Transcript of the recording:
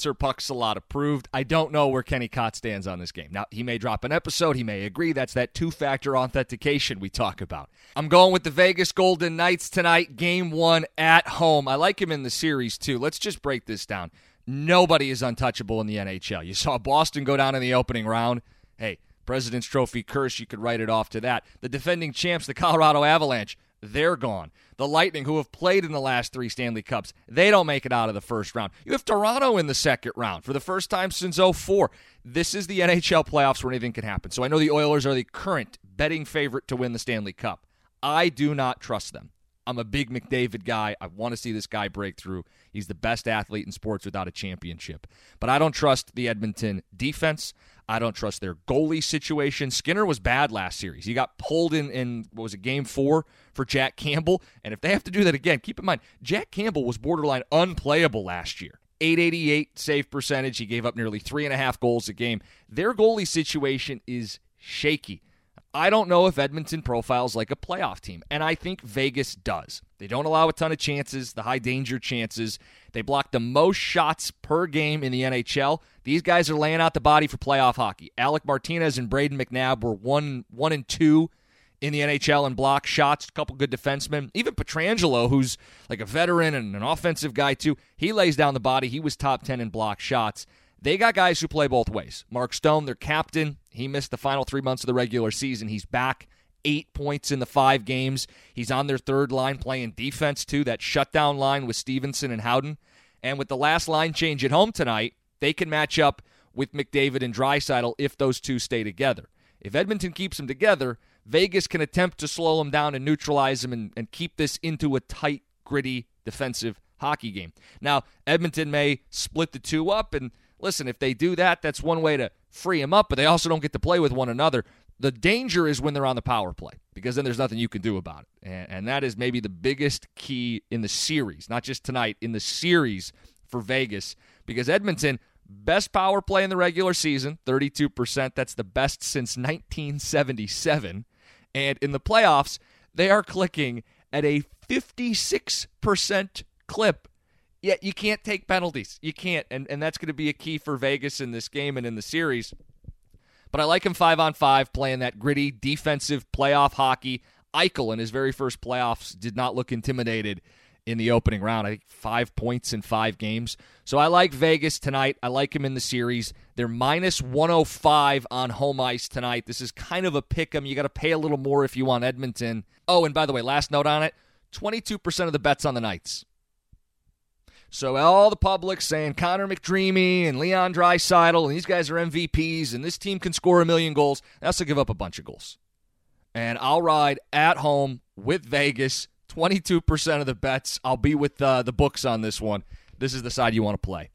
Sir Pucksalot approved. I don't know where Kenny Cott stands on this game. Now, he may drop an episode. He may agree. That's that two factor authentication we talk about. I'm going with the Vegas Golden Knights tonight, game one at home. I like him in the series, too. Let's just break this down. Nobody is untouchable in the NHL. You saw Boston go down in the opening round. Hey, President's Trophy curse, you could write it off to that. The defending champs, the Colorado Avalanche, they're gone. The Lightning, who have played in the last three Stanley Cups, they don't make it out of the first round. You have Toronto in the second round for the first time since 04. This is the NHL playoffs where anything can happen. So I know the Oilers are the current betting favorite to win the Stanley Cup. I do not trust them. I'm a big McDavid guy. I want to see this guy break through. He's the best athlete in sports without a championship. But I don't trust the Edmonton defense. I don't trust their goalie situation. Skinner was bad last series. He got pulled in in what was it, game four for Jack Campbell. And if they have to do that again, keep in mind, Jack Campbell was borderline unplayable last year. 888 save percentage. He gave up nearly three and a half goals a game. Their goalie situation is shaky. I don't know if Edmonton profiles like a playoff team, and I think Vegas does. They don't allow a ton of chances, the high danger chances. They block the most shots per game in the NHL. These guys are laying out the body for playoff hockey. Alec Martinez and Brayden McNabb were one one and two in the NHL in block shots. A couple good defensemen. Even Pietrangelo, who's like a veteran and an offensive guy too, he lays down the body. He was top ten in block shots. They got guys who play both ways. Mark Stone, their captain, he missed the final three months of the regular season. He's back. Eight points in the five games. He's on their third line playing defense, too. That shutdown line with Stephenson and Howden. And with the last line change at home tonight, they can match up with McDavid and Draisaitl if those two stay together. If Edmonton keeps them together, Vegas can attempt to slow them down and neutralize them and, and keep this into a tight, gritty defensive hockey game. Now, Edmonton may split the two up and listen, if they do that, that's one way to free them up, but they also don't get to play with one another. The danger is when they're on the power play because then there's nothing you can do about it. And, and that is maybe the biggest key in the series, not just tonight, in the series for Vegas because Edmonton, best power play in the regular season, 32%. That's the best since 1977. And in the playoffs, they are clicking at a 56% clip Yet you can't take penalties. You can't. And, and that's going to be a key for Vegas in this game and in the series. But I like him five on five, playing that gritty defensive playoff hockey. Eichel in his very first playoffs did not look intimidated in the opening round. I think five points in five games. So I like Vegas tonight. I like him in the series. They're minus 105 on home ice tonight. This is kind of a pick 'em. You got to pay a little more if you want Edmonton. Oh, and by the way, last note on it 22% of the bets on the Knights. So all the public saying Connor McDreamy and Leon Draisaitl and these guys are MVPs and this team can score a million goals. That's to give up a bunch of goals. And I'll ride at home with Vegas. 22% of the bets. I'll be with uh, the books on this one. This is the side you want to play.